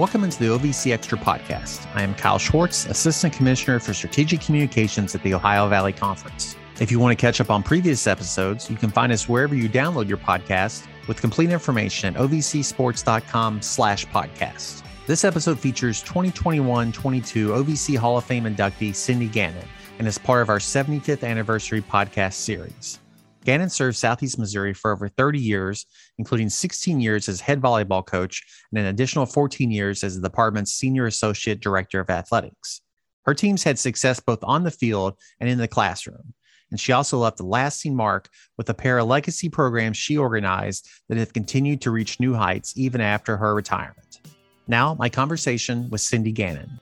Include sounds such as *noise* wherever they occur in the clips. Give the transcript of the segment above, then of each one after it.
Welcome into the OVC Extra podcast. I am Kyle Schwartz, Assistant Commissioner for Strategic Communications at the Ohio Valley Conference. If you want to catch up on previous episodes, you can find us wherever you download your podcast with complete information at ovcsports.com slash podcast. This episode features 2021-22 OVC Hall of Fame inductee Cindy Gannon and is part of our 75th anniversary podcast series. Gannon served Southeast Missouri for over 30 years, including 16 years as head volleyball coach and an additional 14 years as the department's senior associate director of athletics. Her teams had success both on the field and in the classroom, and she also left a lasting mark with a pair of legacy programs she organized that have continued to reach new heights even after her retirement. Now, my conversation with Cindy Gannon.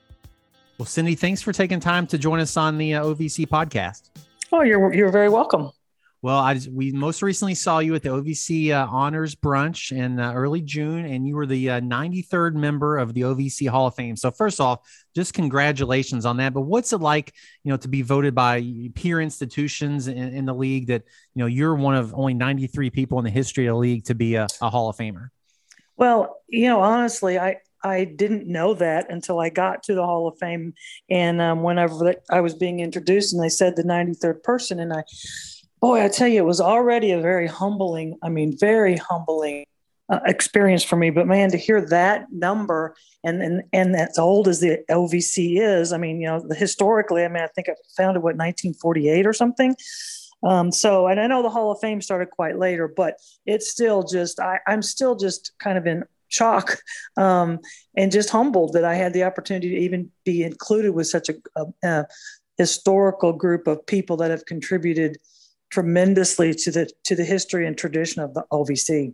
Well, Cindy, thanks for taking time to join us on the uh, OVC podcast. Oh, you're you're very welcome. Well, I we most recently saw you at the OVC uh, Honors Brunch in uh, early June, and you were the uh, 93rd member of the OVC Hall of Fame. So, first off, just congratulations on that. But what's it like, you know, to be voted by peer institutions in, in the league that you know you're one of only 93 people in the history of the league to be a, a Hall of Famer? Well, you know, honestly, I I didn't know that until I got to the Hall of Fame, and um, whenever I was being introduced, and they said the 93rd person, and I boy, I tell you, it was already a very humbling, I mean, very humbling uh, experience for me. But man, to hear that number and, and, and as old as the OVC is, I mean, you know, historically, I mean, I think I founded what, 1948 or something. Um, so, and I know the Hall of Fame started quite later, but it's still just, I, I'm still just kind of in shock *laughs* um, and just humbled that I had the opportunity to even be included with such a, a, a historical group of people that have contributed tremendously to the to the history and tradition of the OVC.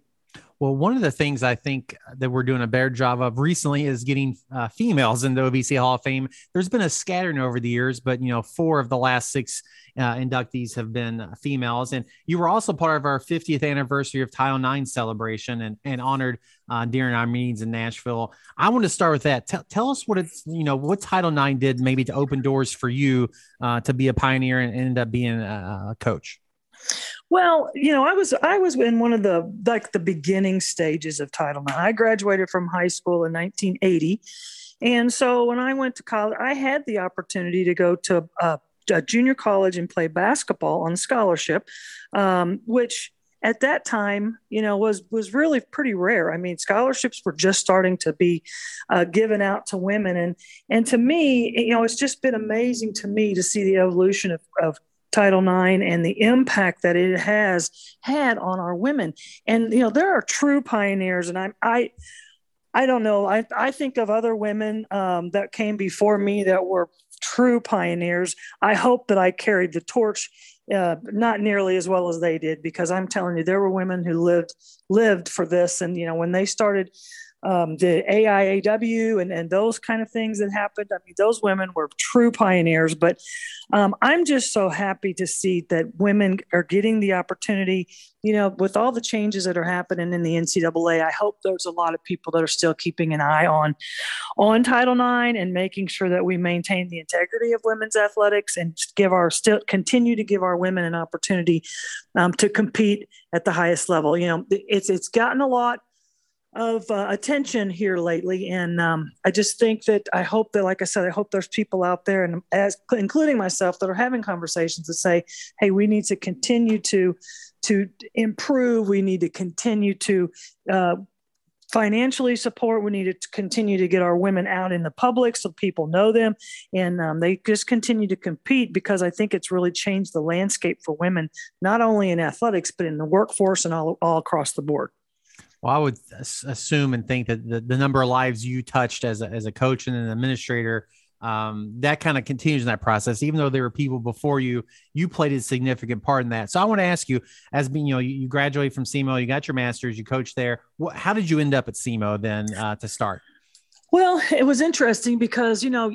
Well, one of the things I think that we're doing a better job of recently is getting uh, females in the OVC Hall of Fame. There's been a scattering over the years, but you know, four of the last six uh, inductees have been females. And you were also part of our 50th anniversary of Title IX celebration and, and honored uh, during our meetings in Nashville. I want to start with that. T- tell us what it's, you know, what Title IX did maybe to open doors for you uh, to be a pioneer and end up being a coach. Well, you know, I was I was in one of the like the beginning stages of Title IX. I graduated from high school in 1980, and so when I went to college, I had the opportunity to go to a, a junior college and play basketball on scholarship, um, which at that time, you know, was was really pretty rare. I mean, scholarships were just starting to be uh, given out to women, and and to me, you know, it's just been amazing to me to see the evolution of, of Title IX and the impact that it has had on our women. And you know, there are true pioneers, and I'm I. I don't know. I, I think of other women um, that came before me that were true pioneers. I hope that I carried the torch, uh, not nearly as well as they did, because I'm telling you, there were women who lived lived for this. And you know, when they started um, the AIAW and, and those kind of things that happened. I mean, those women were true pioneers. But um, I'm just so happy to see that women are getting the opportunity. You know, with all the changes that are happening in the NCAA, I hope there's a lot of people that are still keeping an eye on on Title IX and making sure that we maintain the integrity of women's athletics and give our still continue to give our women an opportunity um, to compete at the highest level. You know, it's it's gotten a lot of uh, attention here lately. And um, I just think that I hope that, like I said, I hope there's people out there, and as including myself, that are having conversations that say, "Hey, we need to continue to to improve. We need to continue to." Uh, financially support we need to continue to get our women out in the public so people know them and um, they just continue to compete because i think it's really changed the landscape for women not only in athletics but in the workforce and all, all across the board well, I would assume and think that the, the number of lives you touched as a, as a coach and an administrator, um, that kind of continues in that process. Even though there were people before you, you played a significant part in that. So I want to ask you, as being, you know, you, you graduated from SEMO, you got your master's, you coached there. What, how did you end up at SEMO then uh, to start? Well, it was interesting because you know,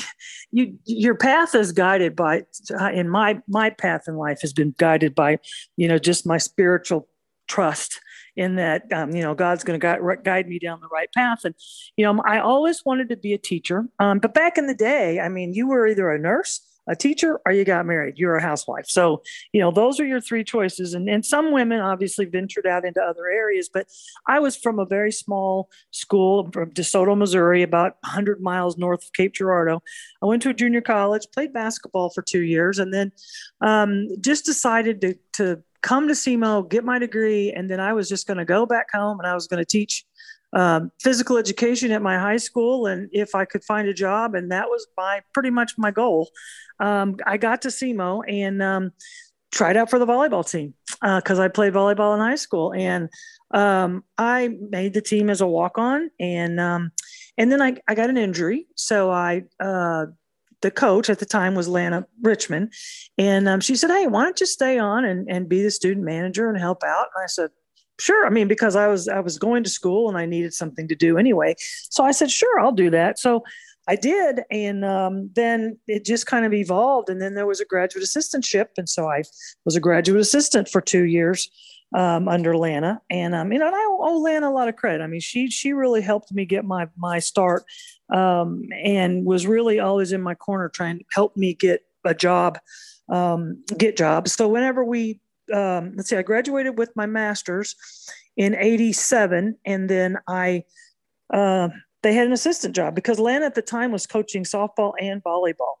*laughs* you your path is guided by. In my my path in life has been guided by, you know, just my spiritual trust in that um, you know God's going to guide, me down the right path. And you know, I always wanted to be a teacher. Um, but back in the day, I mean, you were either a nurse, a teacher or you got married. You're a housewife. So, you know, those are your three choices. And, and some women obviously ventured out into other areas, but I was from a very small school from DeSoto, Missouri, about 100 miles north of Cape Girardeau. I went to a junior college, played basketball for two years, and then um, just decided to, to come to SEMO, get my degree, and then I was just going to go back home and I was going to teach um, physical education at my high school, and if I could find a job, and that was my pretty much my goal. Um, I got to SEMO and um, tried out for the volleyball team because uh, I played volleyball in high school, and um, I made the team as a walk on, and um, and then I, I got an injury, so I. Uh, the coach at the time was Lana Richmond. And um, she said, Hey, why don't you stay on and, and be the student manager and help out? And I said, sure. I mean because i was i was going to school and i needed something to do anyway. So i said sure i'll do that. So i did. And um, then it just kind of evolved. And then there was a graduate assistantship. And so i was a graduate assistant for two years um, under lana and um, you know and i owe lana a lot of credit i mean she she really helped me get my my start um, and was really always in my corner trying to help me get a job um, get jobs so whenever we um, let's see, I graduated with my master's in 87. And then I, uh, they had an assistant job because Lana at the time was coaching softball and volleyball.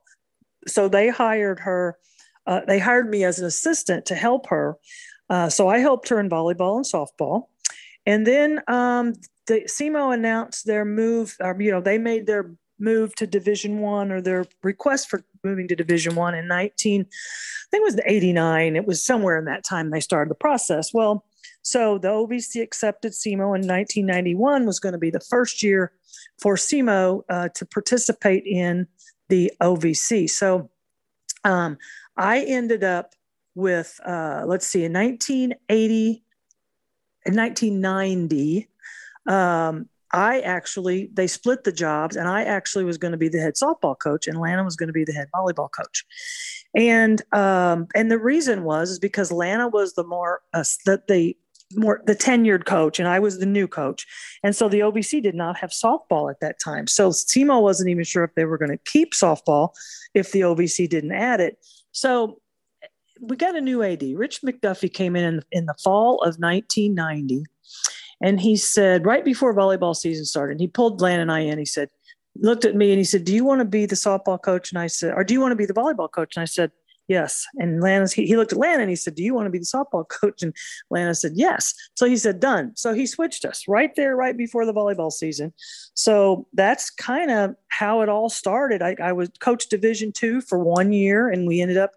So they hired her, uh, they hired me as an assistant to help her. Uh, so I helped her in volleyball and softball. And then um, the SEMO announced their move, or, you know, they made their move to division one or their request for moving to division one in 19 i think it was 89 it was somewhere in that time they started the process. Well so the ovc accepted SEMO in 1991 was going to be the first year for SEMO uh, to participate in the ovc so um, i ended up with uh, let's see in 1980 in 1990 um, I actually they split the jobs, and I actually was going to be the head softball coach, and Lana was going to be the head volleyball coach. And um, and the reason was is because Lana was the more uh, the, the more the tenured coach and I was the new coach. And so the OVC did not have softball at that time. So SEMO wasn't even sure if they were going to keep softball if the OVC didn't add it. So we got a new AD. Rich McDuffie came in in, in the fall of 1990 and he said, right before volleyball season started, he pulled Lan and I in. He said, looked at me and he said, Do you want to be the softball coach? And I said, Or do you want to be the volleyball coach? And I said, Yes. And Lana, he, he looked at Lana and he said, Do you want to be the softball *laughs* coach? And Lana said, Yes. So he said, Done. So he switched us right there, right before the volleyball season. So that's kind of how it all started. I, I was coach Division two for one year, and we ended up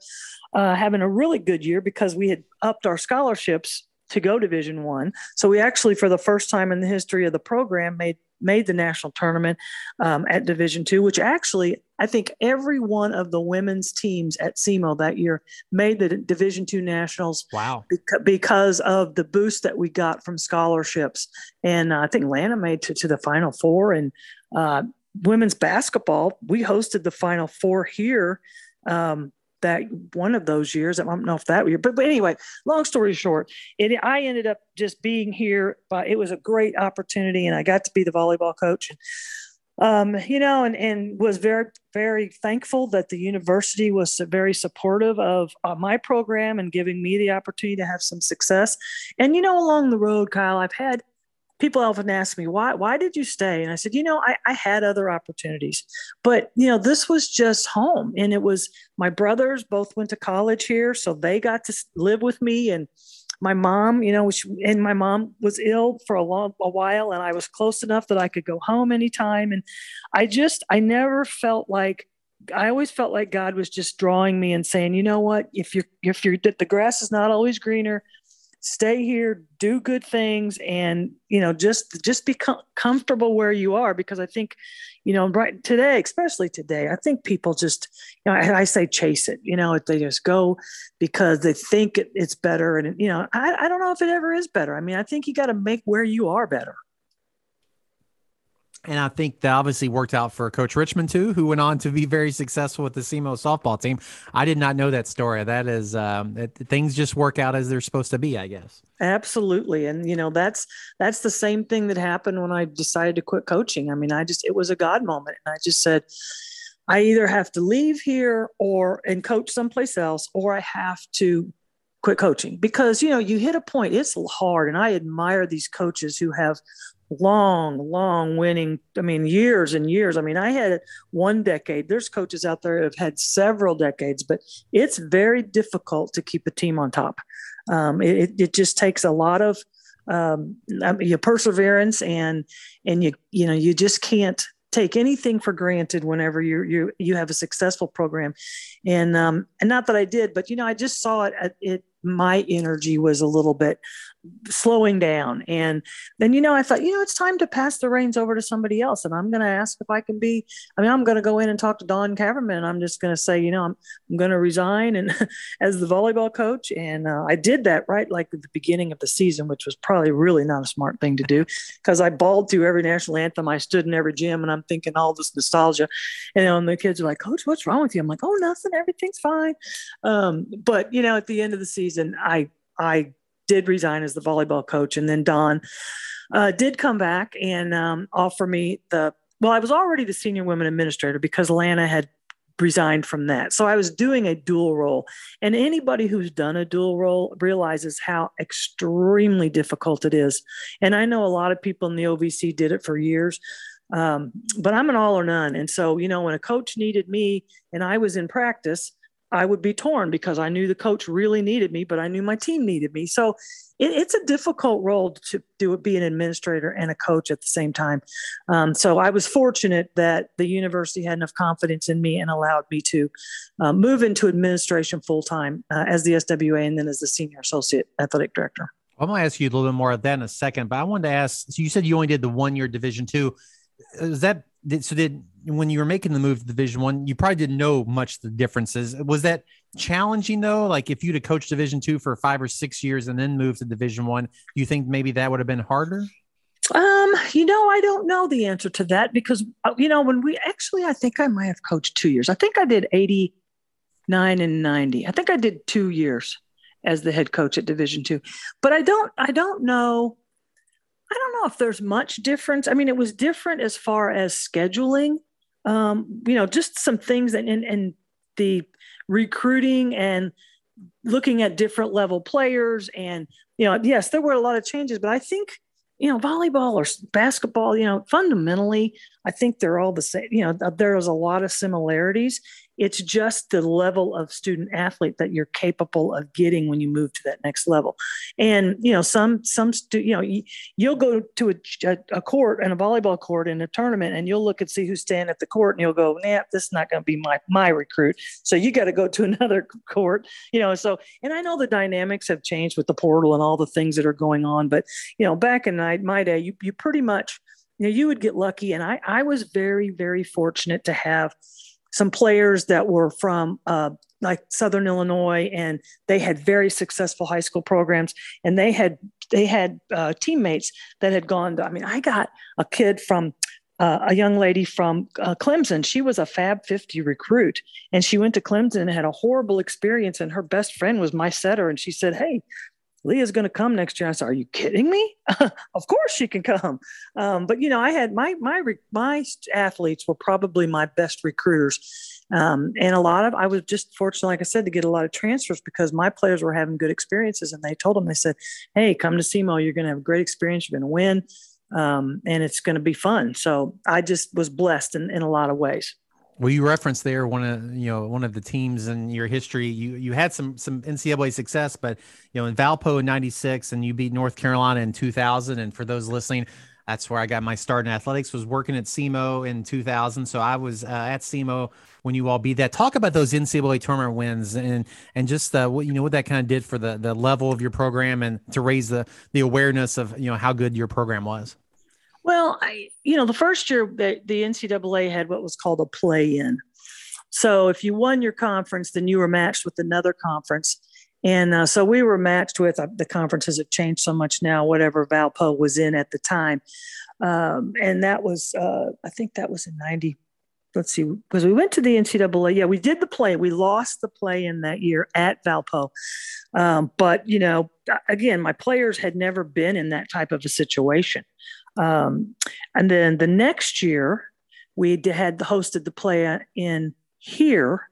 uh, having a really good year because we had upped our scholarships to go division one so we actually for the first time in the history of the program made made the national tournament um, at division two which actually i think every one of the women's teams at SEMO that year made the division two nationals wow. beca- because of the boost that we got from scholarships. And uh, i think lana made to, to the final four and uh, women's basketball we hosted the final four here um, that one of those years. I don't know if that year, but, but anyway, long story short, it, I ended up just being here, but it was a great opportunity and I got to be the volleyball coach. Um, you know, and, and was very, very thankful that the university was very supportive of uh, my program and giving me the opportunity to have some success. And, you know, along the road, Kyle, I've had people often ask me why why did you stay? And i said you know I, I had other opportunities but you know this was just home and it was my brothers both went to college here so they got to live with me and my mom you know which, and my mom was ill for a long a while and i was close enough that i could go home anytime and i just i never felt like I always felt like God was just drawing me and saying, you know what, if you're if you're the grass is not always greener, stay here do good things and you know just just be com- comfortable where you are because i think you know right today especially today i think people just you know i, I say chase it you know they just go because they think it, it's better and you know I, I don't know if it ever is better. I mean i think you got to make where you are better and I think that obviously worked out for Coach Richmond too, who went on to be very successful with the SEMO softball team. I did not know that story. That is, um, that things just work out as they're supposed to be, I guess. Absolutely, and you know that's that's the same thing that happened when I decided to quit coaching. I mean, I just it was a God moment, and I just said, I either have to leave here or and coach someplace else, or I have to quit coaching because you know you hit a point it's hard and i admire these coaches who have long, long winning. I mean, years and years. I mean, I had one decade. There's coaches out there have had several decades, but it's very difficult to keep a team on top. Um, it, it just takes a lot of um, your perseverance and and you you know you just can't take anything for granted whenever you you you have a successful program and um and not that I did but you know I just saw it it my energy was a little bit slowing down. And then, you know, I thought, you know, it's time to pass the reins over to somebody else. And I'm going to ask if I can be, I mean, I'm going to go in and talk to Don Kaverman. I'm just going to say, you know, I'm, I'm going to resign and *laughs* as the volleyball coach. And uh, I did that right like at the beginning of the season, which was probably really not a smart thing to do because I bawled through every national anthem. I stood in every gym and I'm thinking all this nostalgia. And, the kids are like, Coach, what's wrong with you? I'm like, oh, nothing. Everything's fine. Um, but, you know, at the end of the season, I, I did resign as the volleyball coach. And then Don uh, did come back and um, offer me the, well, I was already the senior women administrator because Lana had resigned from that. So I was doing a dual role. And anybody who's done a dual role realizes how extremely difficult it is. And I know a lot of people in the OVC did it for years. Um, but I'm an all or none. And so, you know, when a coach needed me and I was in practice, I would be torn because I knew the coach really needed me, but I knew my team needed me. So it, it's a difficult role to do be an administrator and a coach at the same time. Um, so I was fortunate that the university had enough confidence in me and allowed me to uh, move into administration full time uh, as the SWA and then as the senior associate athletic director. I'm going to ask you a little bit more of that in a second, but I wanted to ask. So you said you only did the one year Division two. Is that so? Did when you were making the move to Division One, you probably didn't know much the differences. Was that challenging though? Like if you'd have coached Division Two for five or six years and then moved to Division One, you think maybe that would have been harder? Um, you know, I don't know the answer to that because uh, you know when we actually, I think I might have coached two years. I think I did eighty nine and ninety. I think I did two years as the head coach at Division Two, but I don't. I don't know I don't know if there's much difference. I mean, it was different as far as scheduling. Um, you know, just some things and and the recruiting and looking at different level players and you know, yes, there were a lot of changes, but I think you know, volleyball or basketball, you know, fundamentally, I think they're all the same. You know, there's a lot of similarities. It's just the level of student athlete that you're capable of getting when you move to that next level. And you know, some some stu- you know, you'll go to a, a court and a volleyball court in a tournament, and you'll look and see who's standing at the court, and you'll go, "Nah, this is not going to be my my recruit." So you got to go to *laughs* another court. You know, so and I know the dynamics have changed with the portal and all the things that are going on, but you know, back in my, my day, you you pretty much you know you would get lucky, and I I was very very fortunate to have some players that were from uh, like Southern Illinois, and they had very successful high school programs, and they had they had uh, teammates that had gone. To, I mean, I got a kid from uh, a young lady from uh, Clemson. She was a Fab 50 recruit, and she went to Clemson and had a horrible experience. And her best friend was my setter, and she said, "Hey, Leah's going to come next year. I said, "Are you kidding me? *laughs* of course she can come." Um, but you know, I had my my my athletes were probably my best recruiters, um, and a lot of I was just fortunate, like I said, to get a lot of transfers because my players were having good experiences, and they told them they said, "Hey, come to SEMO. You're going to have a great experience. You're going to win, um, and it's going to be fun." So I just was blessed in, in a lot of ways. Well, you referenced there one of you know one of the teams in your history. You you had some some NCAA success, but you know in Valpo in '96, and you beat North Carolina in 2000. And for those listening, that's where I got my start in athletics. Was working at SEMO in 2000, so I was uh, at SEMO when you all beat that. Talk about those NCAA tournament wins and and just uh, what you know what that kind of did for the the level of your program and to raise the the awareness of you know how good your program was. Well, I, you know, the first year that the NCAA had what was called a play in. So if you won your conference, then you were matched with another conference. And uh, so we were matched with uh, the conferences have changed so much now, whatever Valpo was in at the time. Um, and that was, uh, I think that was in 90. Let's see, because we went to the NCAA. Yeah, we did the play. We lost the play in that year at Valpo. Um, but, you know, again, my players had never been in that type of a situation. Um, and then the next year, we had hosted the play in here,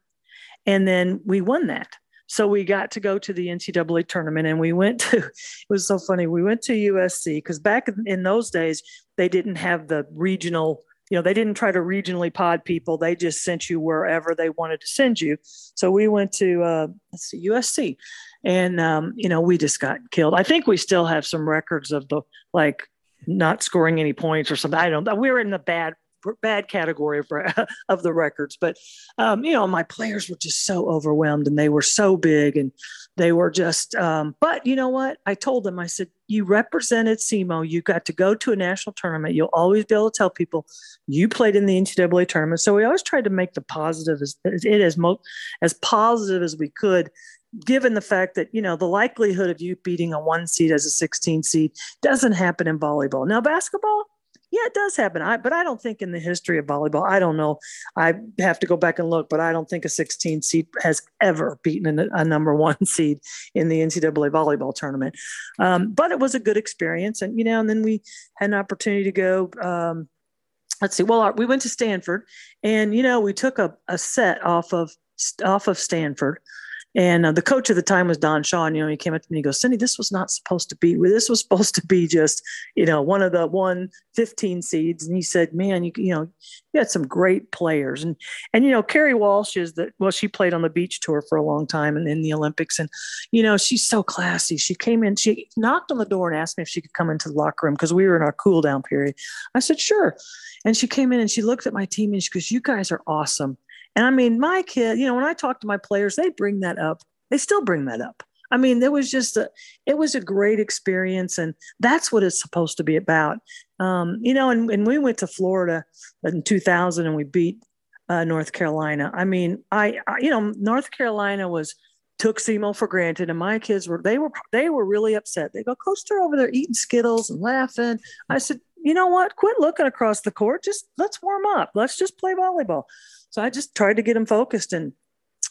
and then we won that. So we got to go to the NCAA tournament, and we went to. *laughs* It was so funny. We went to USC because back in those days they didn't have the regional you know they didn't try to regionally pod people they just sent you wherever they wanted to send you so we went to uh, let's see usc and um, you know we just got killed i think we still have some records of the like not scoring any points or something i don't know we were in the bad bad category of, *laughs* of the records but um, you know my players were just so overwhelmed and they were so big and they were just um, but you know what i told them i said you represented SEMO. You got to go to a national tournament. You'll always be able to tell people you played in the NCAA tournament. So we always tried to make the positive as it as mo- as positive as we could, given the fact that you know the likelihood of you beating a one seed as a 16 seed doesn't happen in volleyball. Now basketball, yeah, it does happen. I, but I don't think in the history of volleyball, I don't know. I have to go back and look, but I don't think a 16 seed has ever beaten a, a number one *laughs* seed in the NCAA volleyball tournament. Um, but it was a good experience, and you know, and then we had an opportunity to go. Um, let's see. Well, we went to Stanford, and you know, we took a, a set off of off of Stanford and uh, the coach at the time was Don Shaw. And, you know, he came up to me and he goes, Cindy, this was not supposed to be, this was supposed to be just, you know, one of the one 15 seeds. And he said, man, you, you know, you had some great players. And, and, you know, Kerri Walsh is that, well, she played on the beach tour for a long time and in the Olympics. And, you know, she's so classy. She came in, she knocked on the door and asked me if she could come into the locker room because we were in our cool down period. I said, sure. And she came in and she looked at my team and she goes, you guys are awesome. And I mean, my kid, you know, when I talk to my players, they bring that up. They still bring that up. I mean, there was just a, it was a great experience, and that's what it's supposed to be about. Um, you know, and, and we went to Florida in 2000 and we beat uh, North Carolina. I mean, I, I, you know, North Carolina was took SEMO for granted, and my kids were they were they were really upset. They go, Coach, they're over there eating Skittles and laughing. I said, you know what? Quit looking across the court. Just let's warm up. Let's just play volleyball. So I just tried to get him focused. And,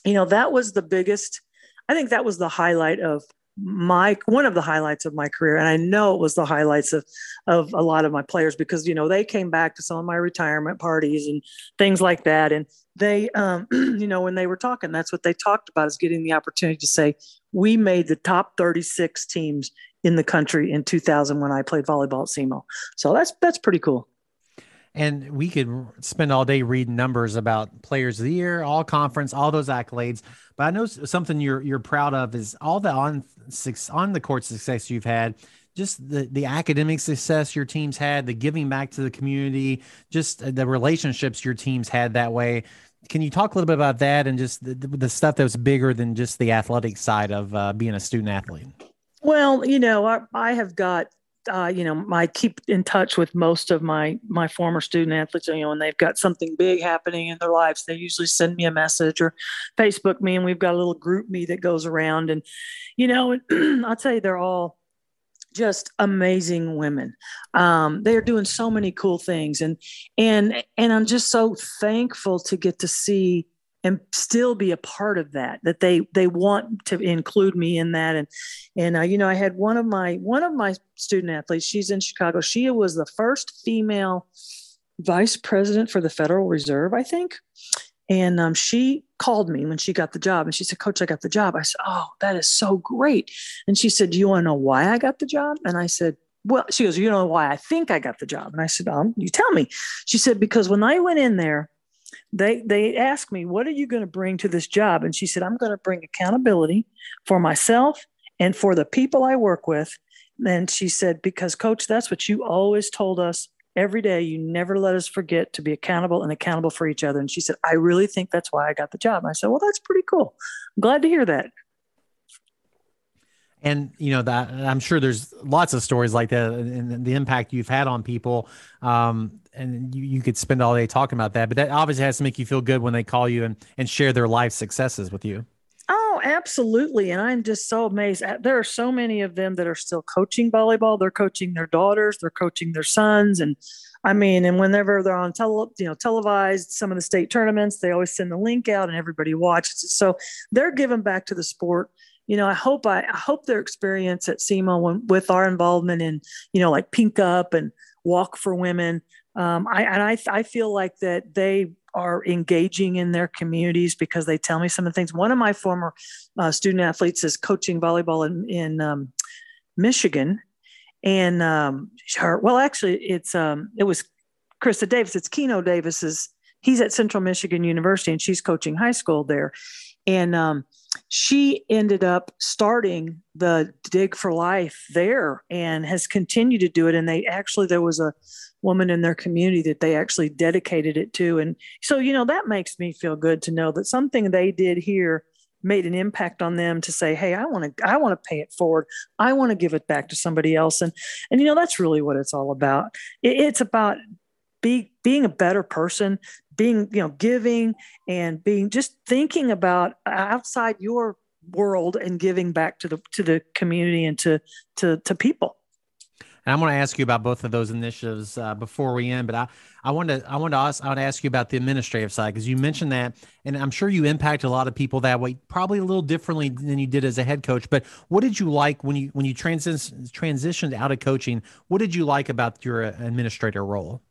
you know, that was the biggest, I think that was the highlight of my one of the highlights of my career and i know it was the highlights of of a lot of my players because you know they came back to some of my retirement parties and things like that and they um *clears throat* you know when they were talking that's what they talked about is getting the opportunity to say we made the top 36 teams in the country in 2000 when i played volleyball at SEMO so that's that's pretty cool and we could spend all day reading numbers about players of the year, all conference, all those accolades. But I know something you're you're proud of is all the on six on the court success you've had, just the the academic success your teams had, the giving back to the community, just the relationships your teams had that way. Can you talk a little bit about that and just the, the stuff that was bigger than just the athletic side of uh, being a student athlete? Well, you know, I, I have got uh, you know, I keep in touch with most of my my former student athletes. You know, when they've got something big happening in their lives, they usually send me a message or Facebook me, and we've got a little group me that goes around. And you know, *clears throat* I'll tell you, they're all just amazing women. Um, they are doing so many cool things, and and and I'm just so thankful to get to see and still be a part of that that they they want to include me in that. And and uh, you know i had one of my one of my student athletes she's in chicago. She was the first female vice president for the federal reserve i think. And um, she called me when she got the job and she said coach i got the job. I said oh that is so great. And she said do you want to know why i got the job? And i said well she goes you know why i think i got the job? And i said um, you tell me. She said because when i went in there they they asked me, "What are you going to bring to this job?" And she said, "I'm going to bring accountability for myself and for the people I work with." And she said, "Because coach, that's what you always told us every day. You never let us forget to be accountable and accountable for each other." And she said, "I really think that's why I got the job." And I said, "Well, that's pretty cool. I'm glad to hear that." And you know that i'm sure there's lots of stories like that and the impact you've had on people. Um, and you, you could spend all day talking about that but that obviously has to make you feel good when they call you and, and share their life successes with you. Oh absolutely. And i'm just so amazed. There are so many of them that are still coaching volleyball. They're coaching their daughters. They're coaching their sons. And I mean, and whenever they're on tele, you know, televised some of the state tournaments, they always send the link out and everybody watches it. So they're giving back to the sport you know, I hope I, I hope their experience at SEMO with our involvement in, you know, like Pink Up and Walk for Women. Um, I, and I, I feel like that they are engaging in their communities because they tell me some of the things. One of my former uh, student athletes is coaching volleyball in, in um, Michigan. And um, her, well, actually, it's um, it was Krista Davis. It's Keno Davis's. He's at Central Michigan University, and she's coaching high school there. And um, she ended up starting the dig for life there and has continued to do it. And they actually there was a woman in their community that they actually dedicated it to. And so you know that makes me feel good to know that something they did here made an impact on them to say hey i want to i want to pay it forward. I want to give it back to somebody else. And and you know that's really what it's all about. It, it's about be, being a better person being you know giving and being just thinking about outside your world and giving back to the to the community and to to to people and I'm going to ask you about both of those initiatives uh, before we end, but I, I want to I want to ask I want to ask you about the administrative side because you mentioned that, and I'm sure you impact a lot of people that way, probably a little differently than you did as a head coach. But what did you like when you when you transition transitioned out of coaching? What did you like about your uh, administrator role?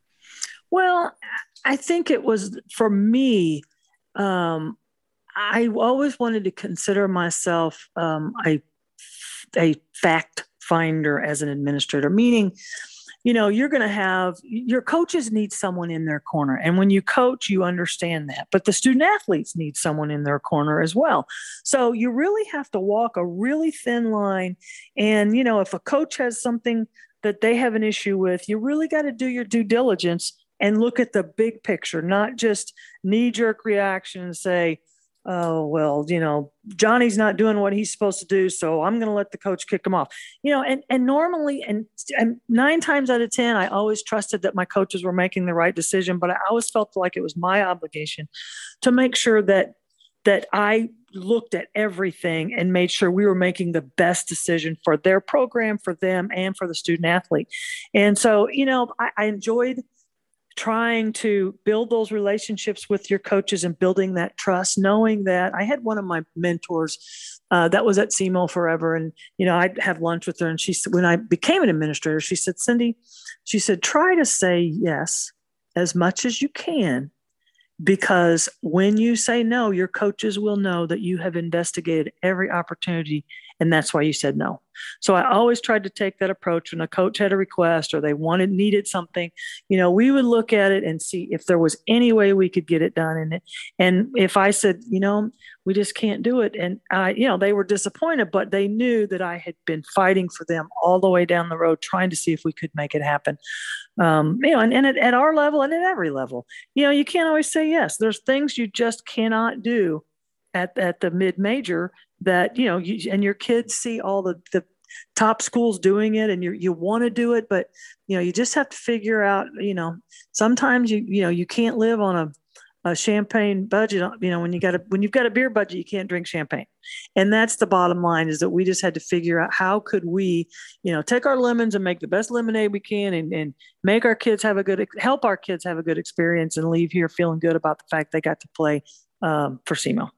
Well, I think it was for me. Um, I always wanted to consider myself um, a a fact finder as an administrator, meaning, you know, you're going to have your coaches need someone in their corner. And when you coach, you understand that. But the student athletes need someone in their corner as well. So you really have to walk a really thin line. And, you know, if a coach has something that they have an issue with, you really got to do your due diligence and look at the big picture, not just knee jerk reaction and say, oh well you know johnny's not doing what he's supposed to do so i'm going to let the coach kick him off. You know and and normally and, and nine times out of ten i always trusted that my coaches were making the right decision but i always felt like it was my obligation to make sure that that i looked at everything and made sure we were making the best decision for their program for them and for the student athlete. And so you know i, I enjoyed trying to build those relationships with your coaches and building that trust, knowing that I had one of my mentors uh, that was at SEMO forever. And, you know, I'd have lunch with her. And she said, when I became an administrator, she said, Cindy, she said, try to say yes as much as you can because when you say no, your coaches will know that you have investigated every opportunity and that's why you said no. So I always tried to take that approach when a coach had a request or they wanted needed something, you know, we would look at it and see if there was any way we could get it done And. And if I said, you know, we just can't do it and I, you know, they were disappointed, but they knew that I had been fighting for them all the way down the road trying to see if we could make it happen. Um, you know, and, and at, at our level and at every level, you know, you can't always say yes. There's things you just cannot do at, at the mid major that you know you, and your kids see all the, the top schools doing it and you you want to do it but you know you just have to figure out you know sometimes you you know you can't live on a, a champagne budget you know when you got a when you've got a beer budget you can't drink champagne and that's the bottom line is that we just had to figure out how could we you know take our lemons and make the best lemonade we can and, and make our kids have a good help our kids have a good experience and leave here feeling good about the fact they got to play um, for SEMO.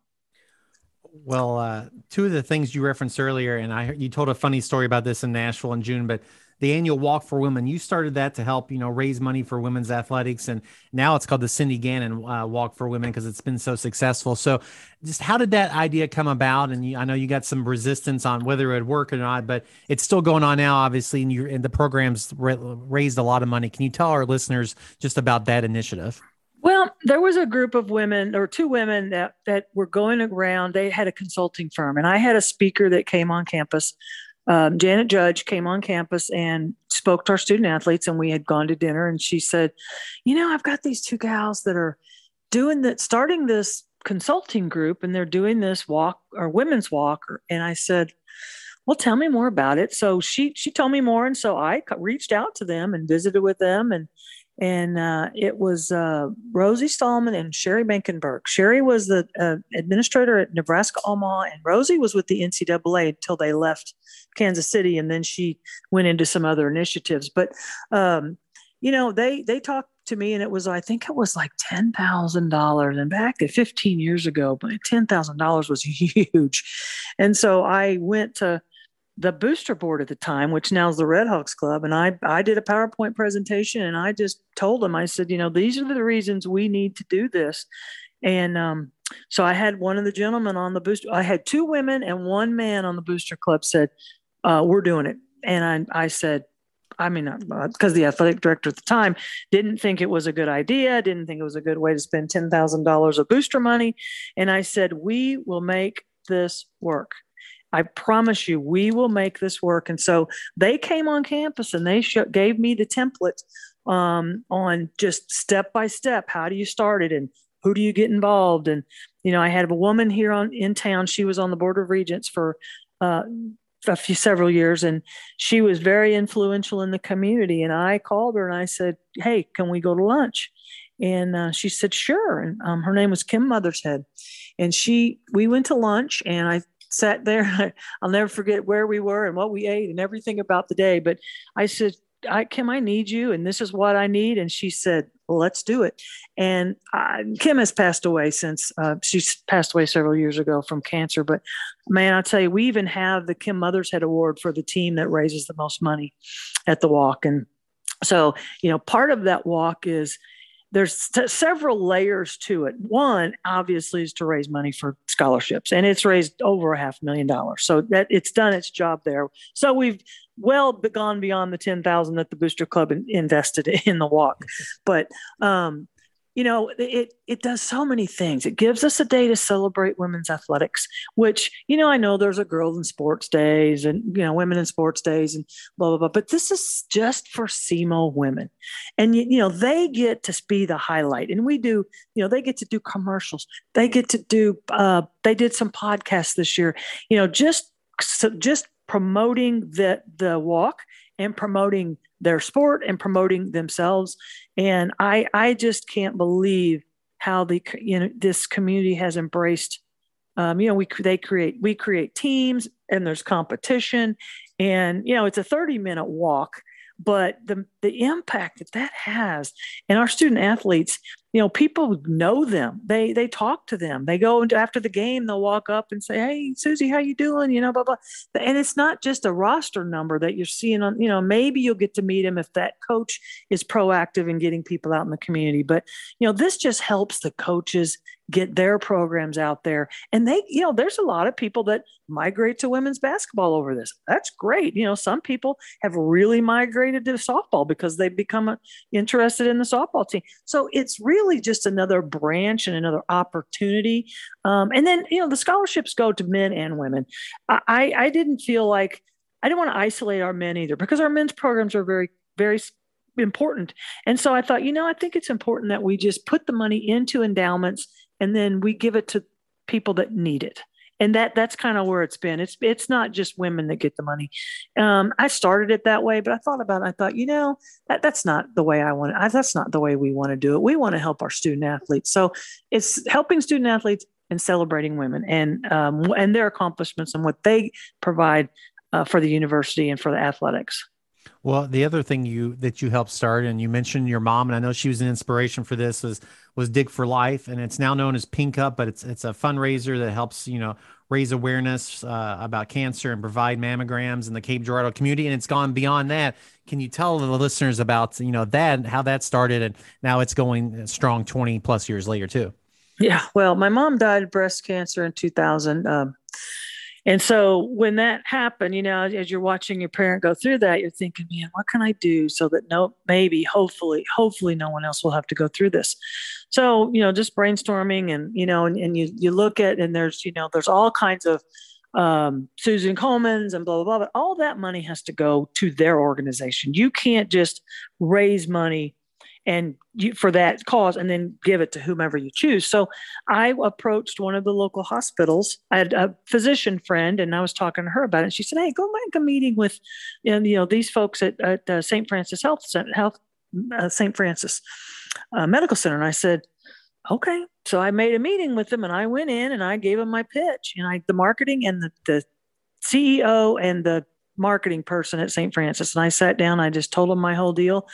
Well, uh, two of the things you referenced earlier, and I you told a funny story about this in Nashville in June, but the annual Walk for Women, you started that to help you know raise money for women's athletics, and now it's called the Cindy Gannon uh, Walk for Women because it's been so successful. So, just how did that idea come about? And you, I know you got some resistance on whether it would work or not, but it's still going on now, obviously, and, you and the program's raised a lot of money. Can you tell our listeners just about that initiative? Well, there was a group of women or two women that that were going around. They had a consulting firm, and I had a speaker that came on campus. Um, Janet Judge came on campus and spoke to our student athletes, and we had gone to dinner. And she said, "You know, I've got these two gals that are doing that, starting this consulting group, and they're doing this walk or women's walk." And I said, well tell me more about it so she she told me more and so i reached out to them and visited with them and and uh, it was uh, Rosie Stallman and Sherry Bankenberg. Sherry was the uh, administrator at Nebraska Omaha, and Rosie was with the NCAA until they left Kansas City, and then she went into some other initiatives. But um, you know, they they talked to me, and it was I think it was like ten thousand dollars, and back at fifteen years ago, ten thousand dollars was *laughs* huge, and so I went to the booster board at the time, which now is the Red Hawks Club, and I I did a PowerPoint presentation, and I just told them I said, you know, these are the reasons we need to do this, and um, so I had one of the gentlemen on the booster. I had two women and one man on the booster club said, uh, "We're doing it," and I I said. I mean, because the athletic director at the time didn't think it was a good idea, didn't think it was a good way to spend $10,000 of booster money. And I said, We will make this work. I promise you, we will make this work. And so they came on campus and they gave me the template um, on just step by step. How do you start it and who do you get involved? And you know, I had a woman here on in town. She was on the board of regents for uh, a few several years, and she was very influential in the community. And I called her and I said, "Hey, can we go to lunch?" And uh, she said, "Sure." And um, her name was Kim Mothershead, and she we went to lunch, and I sat there. *laughs* I'll never forget where we were and what we ate and everything about the day. But I said, I, Kim, I need you, and this is what I need. And she said, well, let's do it. And I, Kim has passed away since uh, she's passed away several years ago from cancer. But man, I tell you, we even have the Kim Mothershead Award for the team that raises the most money at the walk. And so, you know, part of that walk is there's t- several layers to it. One, obviously, is to raise money for scholarships, and it's raised over a half million dollars. So that it's done its job there. So we've well gone beyond the ten thousand that the Booster Club in, invested in the walk, but um, you know, it it does so many things. It gives us a day to celebrate women's athletics, which you know I know there's a girls in sports days and you know women in sports days and blah blah blah. But this is just for SEMO women, and you, you know they get to be the highlight, and we do. You know they get to do commercials. They get to do. Uh, they did some podcasts this year. You know just so just promoting the the walk and promoting their sport and promoting themselves. And I, I just can't believe how the, you know, this community has embraced, um, you know, we, they create, we create teams and there's competition and, you know, it's a 30 minute walk but the the impact that that has and our student athletes you know people know them. They they talk to them. They go into after the game they'll walk up and say hey susie how you doing? You know blah blah. And it's not just a roster number that you're seeing on you know maybe you'll get to meet him if that coach is proactive in getting people out in the community but you know this just helps the coaches get their programs out there. And they, you know, there's a lot of people that migrate to women's basketball over this. That's great. You know, some people have really migrated to softball because they've become uh, interested in the softball team. So it's really just another branch and another opportunity. Um, and then, you know, the scholarships go to men and women. I, I didn't feel like I didn't want to isolate our men either because our men's programs are very, very important. And so I thought, you know, I think it's important that we just put the money into endowments and then we give it to people that need it. And that that's kind of where it's been. It's it's not just women that get the money. Um, i started it that way but i thought about it i thought you know that, that's not the way i want it that's not the way we want to do it. We want to help our student athletes. So it's helping student athletes and celebrating women and um, and their accomplishments and what they provide uh, for the university and for the athletics well, the other thing you that you helped start, and you mentioned your mom, and I know she was an inspiration for this, was was Dig for Life, and it's now known as Pink Up, but it's it's a fundraiser that helps you know raise awareness uh, about cancer and provide mammograms in the Cape Girardeau community, and it's gone beyond that. Can you tell the listeners about you know that how that started, and now it's going strong twenty plus years later too? Yeah, well, my mom died of breast cancer in two thousand. Um, and so when that happened, you know, as you're watching your parent go through that, you're thinking, man, what can I do so that no, maybe, hopefully, hopefully no one else will have to go through this. So, you know, just brainstorming and, you know, and, and you, you look at, and there's, you know, there's all kinds of um, Susan Komen's and blah, blah, blah, but all that money has to go to their organization. You can't just raise money and for that cause and then give it to whomever you choose. So I approached one of the local hospitals. I had a physician friend and I was talking to her about it. And she said, Hey, go make a meeting with, you know, these folks at, at uh, St. Francis Health, Center, Health uh, St. Francis uh, Medical Center. And I said, okay. So I made a meeting with them and I went in and I gave them my pitch and I, the marketing and the, the CEO and the marketing person at St. Francis. And I sat down, I just told them my whole deal.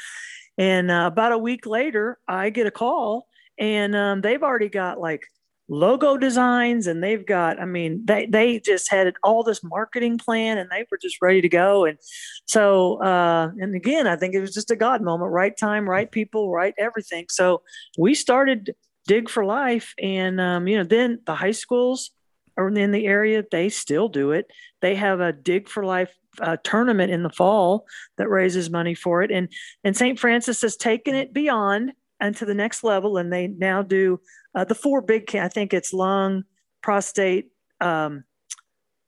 And uh, about a week later, I get a call, and um, they've already got like logo designs and they've got i mean they they just had all this marketing plan and they were just ready to go. And so uh and again i think it was just a god moment right time right people right everything. So we started dig for life and um you know then the high schools are in the area they still do it. They have a dig for life uh, tournament in the fall that raises money for it and and st francis has taken it beyond and to the next level and they now do uh, the four big, I think it's lung, prostate. Um,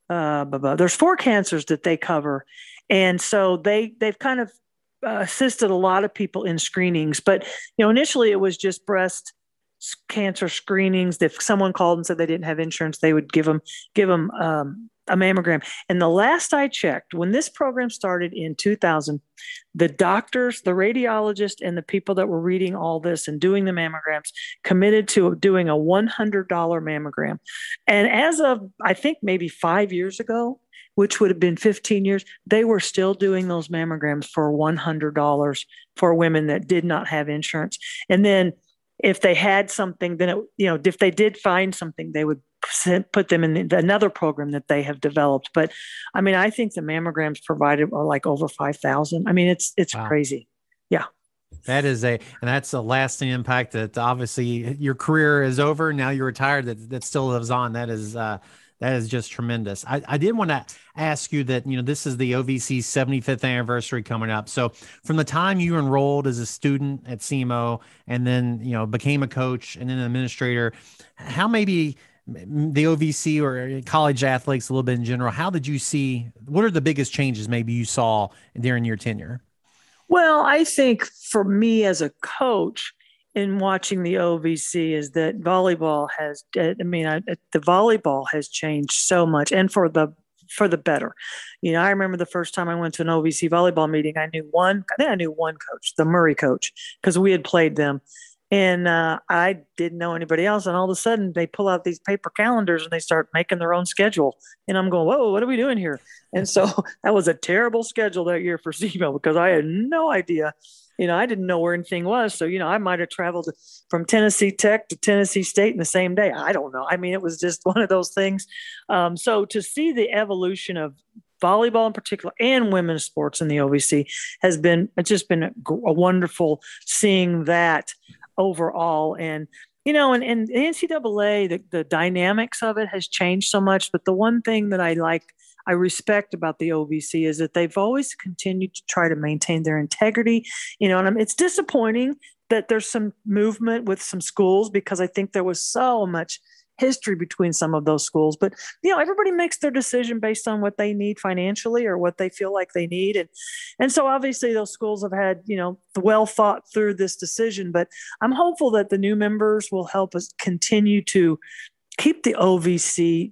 uh, blah, blah. There's four cancers that they cover, and so they they've kind of uh, assisted a lot of people in screenings. But you know, initially it was just breast cancer screenings. If someone called and said they didn't have insurance, they would give them give them um, a mammogram. And the last I checked, when this program started in 2000, the doctors, the radiologists, and the people that were reading all this and doing the mammograms committed to doing a $100 mammogram. And as of, I think, maybe five years ago, which would have been 15 years, they were still doing those mammograms for $100 for women that did not have insurance. And then if they had something, then it, you know, if they did find something, they would put them in the, another program that they have developed. But I mean, I think the mammograms provided are like over 5,000. I mean, it's, it's wow. crazy. Yeah. That is a, and that's a lasting impact that obviously your career is over. Now you're retired. That, that still lives on. That is, uh, that is just tremendous. I, I did want to ask you that, you know, this is the OVC 75th anniversary coming up. So from the time you enrolled as a student at SEMO and then, you know, became a coach and then an administrator, how maybe the OVC or college athletes a little bit in general. How did you see? What are the biggest changes maybe you saw during your tenure? Well, I think for me as a coach in watching the OVC is that volleyball has. I mean, I, the volleyball has changed so much, and for the for the better. You know, I remember the first time I went to an OVC volleyball meeting. I knew one. I think I knew one coach, the Murray coach, because we had played them and uh, I didn't know anybody else. And all of a sudden, they pull out these paper calendars and they start making their own schedule. And I'm going, "Whoa, what are we doing here?" And so *laughs* that was a terrible schedule that year for SEMO because I had no idea. You know, I didn't know where anything was. So you know, I might have traveled from Tennessee Tech to Tennessee State in the same day. I don't know. I mean, it was just *laughs* one of those things. Um, so to see the evolution of volleyball in particular and women's sports in the OVC has been it's just been a, a wonderful seeing that overall. And you know, and, and NCAA, the, the dynamics of it has changed so much. But the one thing that I like, I respect about the OVC is that they've always continued to try to maintain their integrity. You know, and I'm, it's disappointing that there's some movement with some schools because I think there was so much history between some of those schools but you know everybody makes their decision based on what they need financially or what they feel like they need. And and so obviously those schools have had you know well thought through this decision but i'm hopeful that the new members will help us continue to keep the ovc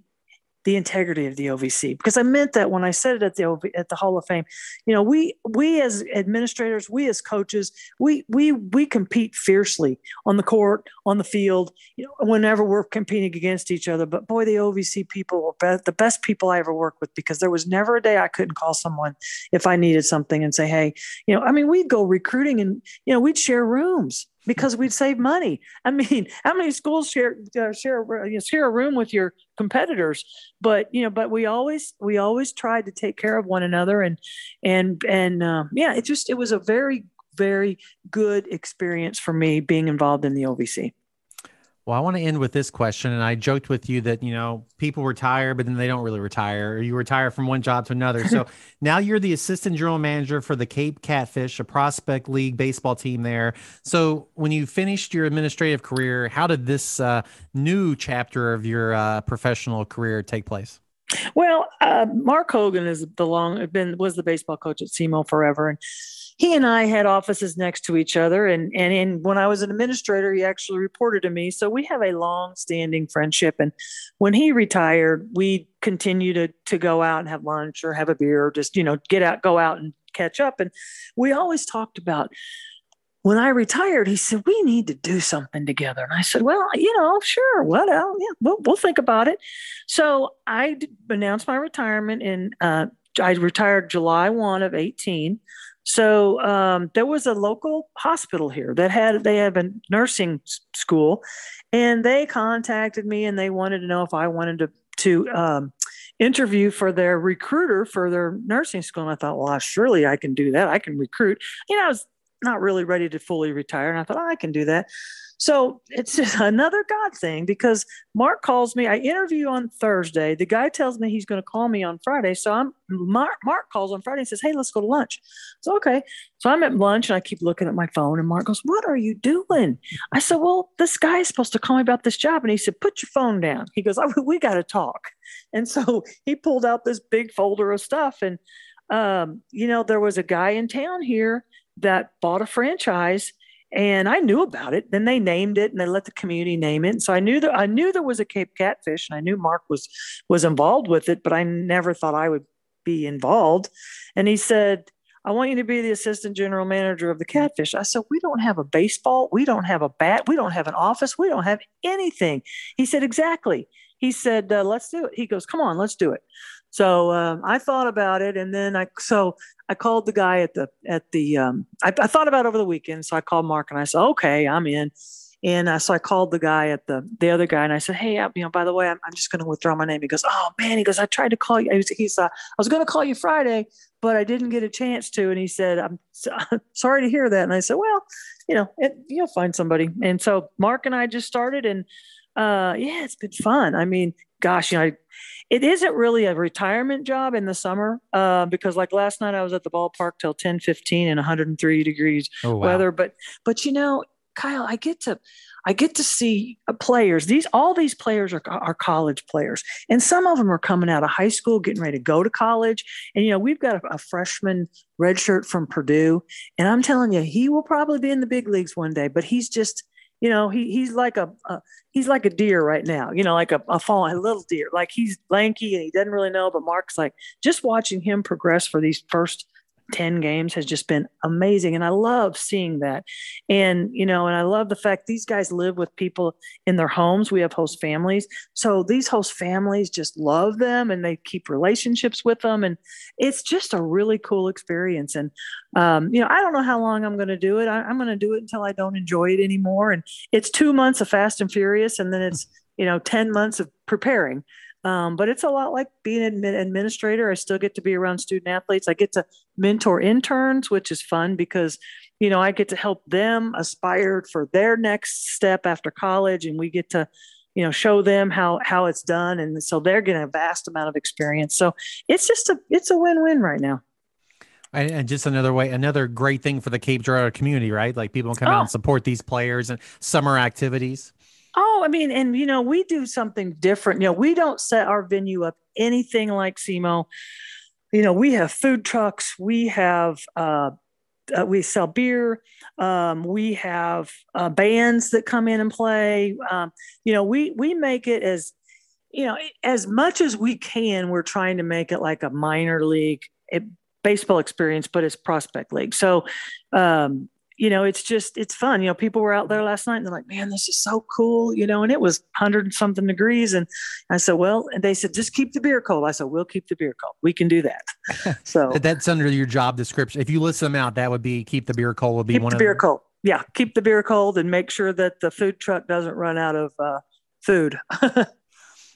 the integrity of the OVC because I meant that when I said it at the OV, at the Hall of Fame. You know, we we as administrators, we as coaches, we we we compete fiercely on the court, on the field. You know, whenever we're competing against each other. But boy, the OVC people were the best people I ever worked with because there was never a day I couldn't call someone if I needed something and say, hey, you know, I mean, we'd go recruiting and you know we'd share rooms because we'd save money. I mean, *laughs* how many schools share uh, share you know, share a room with your competitors? But you know, but we always we always tried to take care of one another, and and and uh, yeah, it just it was a very very good experience for me being involved in the OVC. Well, I want to end with this question. And I joked with you that, you know, people retire, but then they don't really retire, or you retire from one job to another. So *laughs* now you're the assistant general manager for the Cape Catfish, a prospect league baseball team there. So when you finished your administrative career, how did this uh, new chapter of your uh, professional career take place? Well, uh, Mark Hogan is the long been was the baseball coach at SEMO forever, and he and I had offices next to each other. And, and when I was an administrator, he actually reported to me. So we have a long standing friendship. And when he retired, we continue to, to go out and have lunch or have a beer or just, you know, get out, go out and catch up. And we always talked about, when I retired, he said, We need to do something together. And I said, Well, you know, sure. What else? Yeah, we'll, we'll think about it. So I announced my retirement in, uh, I retired July 1 of 18 So um, there was a local hospital here that had they have a nursing school, and they contacted me and they wanted to know if I wanted to to um, interview for their recruiter for their nursing school. And I thought, well, surely I can do that. I can recruit. You know, I was not really ready to fully retire, and I thought oh, I can do that. So it's just another God thing because Mark calls me. I interview on Thursday. The guy tells me he's going to call me on Friday. So I'm Mark, Mark calls on Friday and says, Hey, let's go to lunch. So okay. So I'm at lunch and I keep looking at my phone and Mark goes, What are you doing? I said, Well, this guy is supposed to call me about this job. And he said, Put your phone down. He goes, oh, *laughs* We got to talk. And so he pulled out this big folder of stuff. And, um, you know, there was a guy in town here that bought a franchise and I knew about it. Then they named it and they let the community name it. So I knew that I knew there was a Cape Catfish and I knew Mark was was involved with it, but I never thought I would be involved. And he said, I want you to be the assistant general manager of the Catfish. I said, We don't have a baseball. We don't have a bat. We don't have an office. We don't have anything. He said, Exactly. He said, uh, Let's do it. He goes, Come on, let's do it. So um, I thought about it, and then I so I called the guy at the at the um, I, I, thought about over the weekend. So I called Mark and I said, okay, I'm in. And uh, so I called the guy at the the other guy and I said, hey, you know, by the way, I'm, I'm just going to withdraw my name. He goes, oh man, he goes, I tried to call you. He's, he's uh, I was going to call you Friday, but I didn't get a chance to. And he said, I'm *laughs* sorry to hear that. And I said, well, you know, it, you'll find somebody. And so Mark and I just started and uh, yeah, it's been fun. I mean, gosh, you know, I, it isn't really a retirement job in the summer uh, because like last night I was at the ballpark till 10, 15 and 103 degrees oh, wow. weather. But, but you know, Kyle, I get to, I get to see uh, players. These all these players are, are college players, and some of them are coming out of high school, getting ready to go to college. And you know, we've got a, a freshman redshirt from Purdue, and I'm telling you, he will probably be in the big leagues one day. But he's just you know, he he's like a, a he's like a deer right now, you know, like a, a fallen a little deer. Like he's lanky and he doesn't really know, but Mark's like just watching him progress for these first 10 games has just been amazing. And I love seeing that. And, you know, and I love the fact these guys live with people in their homes. We have host families. So these host families just love them and they keep relationships with them. And it's just a really cool experience. And, um, you know, I don't know how long I'm going to do it. I, I'm going to do it until I don't enjoy it anymore. And it's two months of Fast and Furious, and then it's, you know, 10 months of preparing. Um, but it's a lot like being an administrator. I still get to be around student athletes. I get to mentor interns, which is fun because, you know, I get to help them aspire for their next step after college, and we get to, you know, show them how how it's done, and so they're getting a vast amount of experience. So it's just a it's a win win right now. And just another way, another great thing for the Cape Girardeau community, right? Like people come oh. out and support these players and summer activities. Oh, I mean, and you know, we do something different. You know, we don't set our venue up anything like SEMO. You know, we have food trucks, we have uh, uh, we sell beer. Um, we have uh, bands that come in and play. Um, you know, we we make it as you know as much as we can. We're trying to make it like a minor league eh, baseball experience, but it's prospect league. So um, you know, it's just it's fun. You know, people were out there last night and they're like, "Man, this is so cool," you know, and it was hundred something degrees, and I said, "Well," and they said, "Just keep the beer cold." I said, "We'll keep the beer cold. We can do that." *laughs* So that's under your job description. If you list them out, that would be keep the beer cold. Would be keep one the of beer them. cold. Yeah, keep the beer cold and make sure that the food truck doesn't run out of uh, food. *laughs*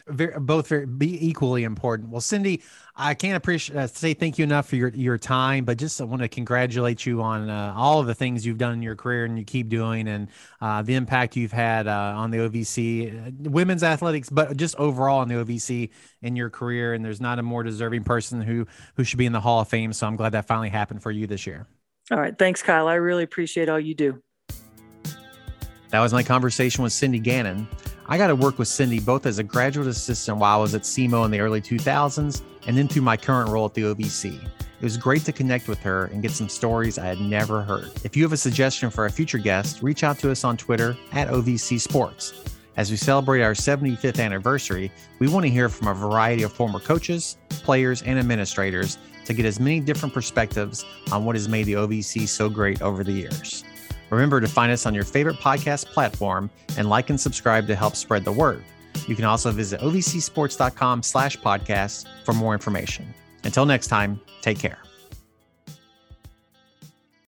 very, both very be equally important. Well, Cindy, I can't appreciate uh, say thank you enough for your your time, but just I want to congratulate you on uh, all of the things you've done in your career and you keep doing, and uh, the impact you've had uh, on the OVC uh, women's athletics, but just overall on the OVC in your career. And there's not a more deserving person who who should be in the Hall of Fame. So I'm glad that finally happened for you this year. All right, thanks, Kyle. I really appreciate all you do. That was my conversation with Cindy Gannon. I got to work with Cindy both as a graduate assistant while I was at SEMO in the early 2000s and then through my current role at the OVC. It was great to connect with her and get some stories I had never heard. If you have a suggestion for a future guest, reach out to us on Twitter at OVC Sports. As we celebrate our 75th anniversary, we want to hear from a variety of former coaches, players, and administrators to get as many different perspectives on what has made the OVC so great over the years. Remember to find us on your favorite podcast platform and like and subscribe to help spread the word. You can also visit ovcsports.com slash podcast for more information. Until next time, take care.